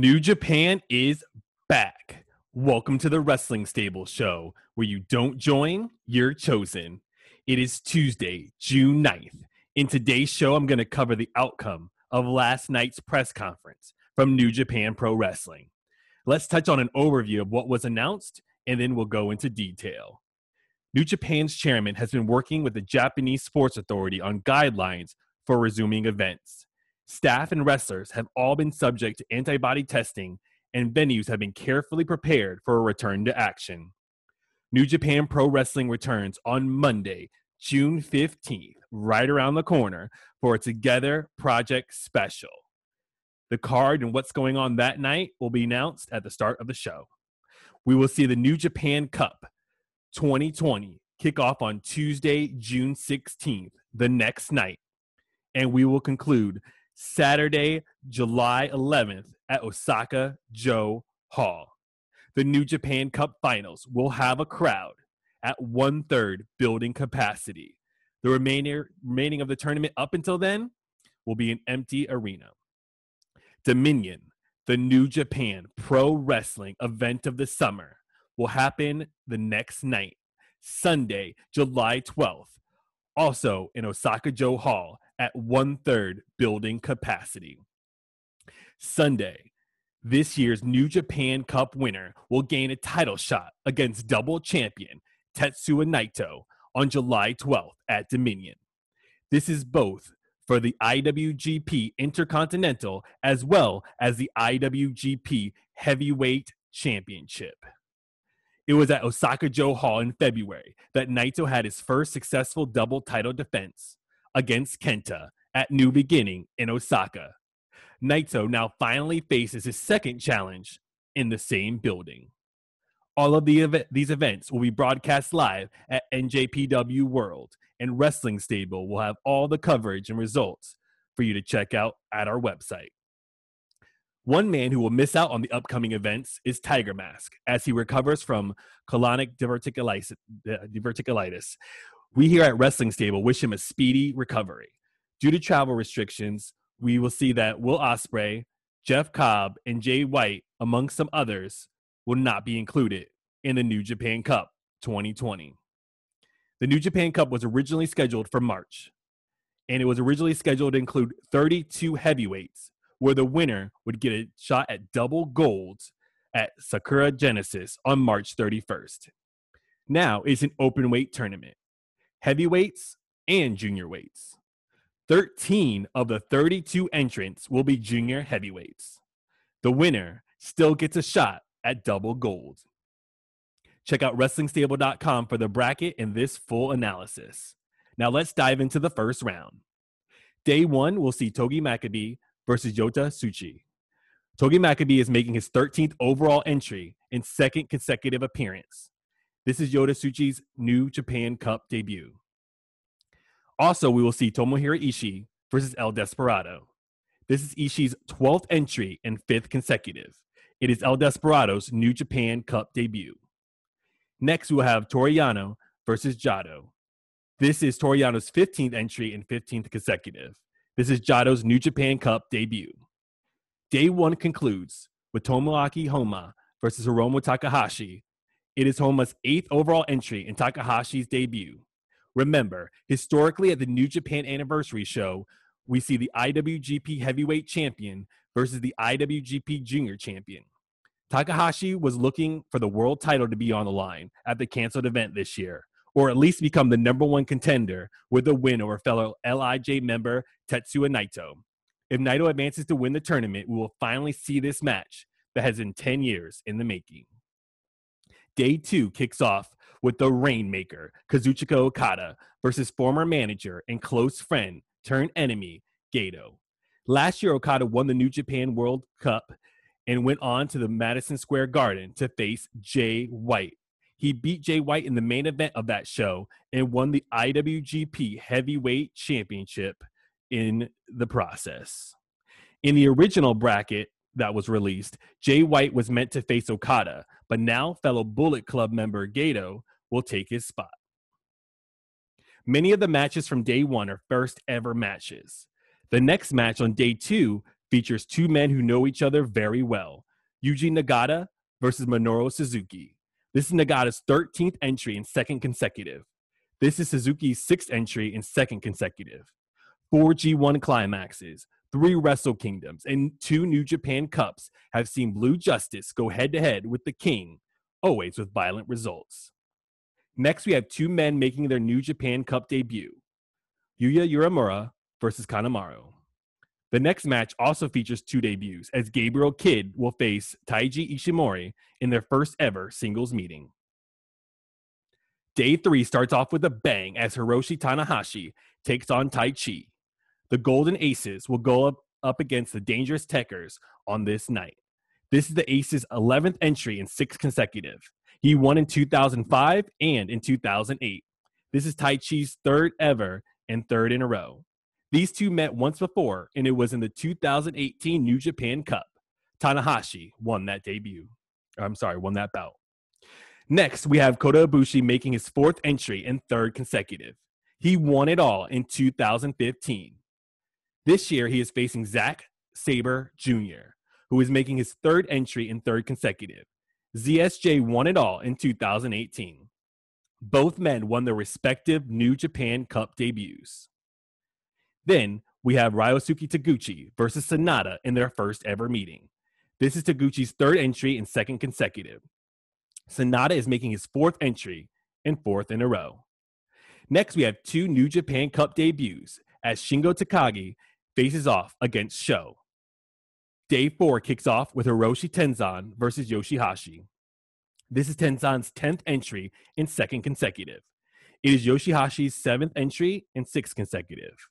New Japan is back. Welcome to the Wrestling Stable Show, where you don't join, you're chosen. It is Tuesday, June 9th. In today's show, I'm going to cover the outcome of last night's press conference from New Japan Pro Wrestling. Let's touch on an overview of what was announced, and then we'll go into detail. New Japan's chairman has been working with the Japanese Sports Authority on guidelines for resuming events. Staff and wrestlers have all been subject to antibody testing, and venues have been carefully prepared for a return to action. New Japan Pro Wrestling returns on Monday, June 15th, right around the corner, for a Together Project special. The card and what's going on that night will be announced at the start of the show. We will see the New Japan Cup 2020 kick off on Tuesday, June 16th, the next night. And we will conclude Saturday, July 11th at Osaka Joe Hall. The New Japan Cup Finals will have a crowd at one third building capacity. The remainder, remaining of the tournament up until then will be an empty arena. Dominion, the New Japan Pro Wrestling event of the summer, will happen the next night, Sunday, July 12th, also in Osaka-jo Hall at one third building capacity. Sunday, this year's New Japan Cup winner will gain a title shot against double champion Tetsuya Naito on July 12th at Dominion. This is both for the IWGP Intercontinental as well as the IWGP Heavyweight Championship. It was at Osaka-jo Hall in February that Naito had his first successful double title defense against Kenta at New Beginning in Osaka. Naito now finally faces his second challenge in the same building. All of the ev- these events will be broadcast live at NJPW World, and Wrestling Stable will have all the coverage and results for you to check out at our website. One man who will miss out on the upcoming events is Tiger Mask as he recovers from colonic diverticulitis, diverticulitis we here at Wrestling Stable wish him a speedy recovery. Due to travel restrictions, we will see that Will Ospreay, Jeff Cobb, and Jay White, among some others, will not be included in the New Japan Cup 2020. The New Japan Cup was originally scheduled for March, and it was originally scheduled to include 32 heavyweights, where the winner would get a shot at double gold at Sakura Genesis on March 31st. Now it's an open weight tournament heavyweights, and junior weights. 13 of the 32 entrants will be junior heavyweights. The winner still gets a shot at double gold. Check out WrestlingStable.com for the bracket and this full analysis. Now let's dive into the first round. Day one, we'll see Togi Makabe versus Yota Tsuji. Togi Makabe is making his 13th overall entry and second consecutive appearance. This is Yota Tsuji's New Japan Cup debut. Also, we will see Tomohiro Ishii versus El Desperado. This is Ishii's 12th entry and fifth consecutive. It is El Desperado's New Japan Cup debut. Next, we will have Toru Yano versus Jado. This is Toru Yano's 15th entry and 15th consecutive. This is Jado's New Japan Cup debut. Day one concludes with Tomoaki Honma versus Hiromu Takahashi it is Honma's eighth overall entry in Takahashi's debut. Remember, historically at the New Japan Anniversary Show, we see the IWGP Heavyweight Champion versus the IWGP Junior Champion. Takahashi was looking for the world title to be on the line at the canceled event this year, or at least become the number one contender with a win over fellow LIJ member Tetsuya Naito. If Naito advances to win the tournament, we will finally see this match that has been 10 years in the making. Day two kicks off with the Rainmaker, Kazuchika Okada, versus former manager and close friend turned enemy, Gedo. Last year, Okada won the New Japan World Cup and went on to the Madison Square Garden to face Jay White. He beat Jay White in the main event of that show and won the IWGP Heavyweight Championship in the process. In the original bracket, that was released, Jay White was meant to face Okada, but now fellow Bullet Club member Gedo will take his spot. Many of the matches from day one are first ever matches. The next match on day two features two men who know each other very well Yuji Nagata versus Minoru Suzuki. This is Nagata's 13th entry and second consecutive. This is Suzuki's sixth entry and second consecutive. Four G1 climaxes, three Wrestle Kingdoms, and two New Japan Cups have seen Blue Justice go head to head with the King, always with violent results. Next, we have two men making their New Japan Cup debut Yuya Uemura versus Kanemaru. The next match also features two debuts, as Gabriel Kidd will face Taiji Ishimori in their first ever singles meeting. Day three starts off with a bang as Hiroshi Tanahashi takes on Taichi. The Golden Aces will go up, up against the Dangerous Tekkers on this night. This is the Aces' 11th entry in six consecutive. He won in 2005 and in 2008. This is Taichi's third ever and third in a row. These two met once before, and it was in the 2018 New Japan Cup. Tanahashi won that debut. I'm sorry, won that bout. Next, we have Kota Ibushi making his fourth entry and third consecutive. He won it all in 2015. This year, he is facing Zack Sabre Jr., who is making his third entry and third consecutive. ZSJ won it all in 2018. Both men won their respective New Japan Cup debuts. Then we have Ryosuke Taguchi versus Sanada in their first ever meeting. This is Taguchi's third entry and second consecutive. Sanada is making his fourth entry and fourth in a row. Next, we have two New Japan Cup debuts as Shingo Takagi faces off against Sho. Day four kicks off with Hiroshi Tenzan versus Yoshihashi. This is Tenzan's 10th entry and second consecutive. It is Yoshihashi's seventh entry and sixth consecutive.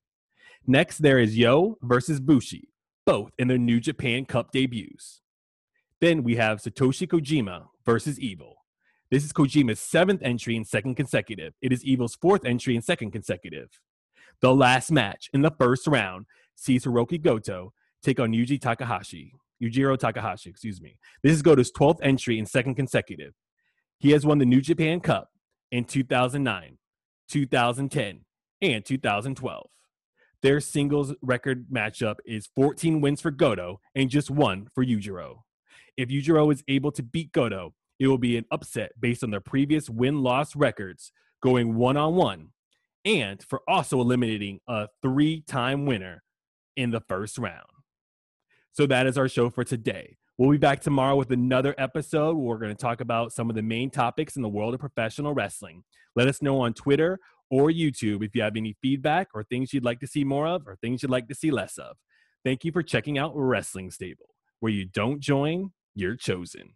Next, there is Yo versus Bushi, both in their New Japan Cup debuts. Then we have Satoshi Kojima versus Evil. This is Kojima's seventh entry and second consecutive. It is Evil's fourth entry and second consecutive. The last match in the first round sees Hiroki Goto take on Yuji Takahashi. Yujiro Takahashi, excuse me. This is Goto's 12th entry and second consecutive. He has won the New Japan Cup in 2009, 2010, and 2012. Their singles record matchup is 14 wins for Goto and just one for Yujiro. If Yujiro is able to beat Goto, it will be an upset based on their previous win loss records going one on one, and for also eliminating a three time winner in the first round. So that is our show for today. We'll be back tomorrow with another episode where we're going to talk about some of the main topics in the world of professional wrestling. Let us know on Twitter or YouTube if you have any feedback or things you'd like to see more of or things you'd like to see less of. Thank you for checking out Wrestling Stable, where you don't join, you're chosen.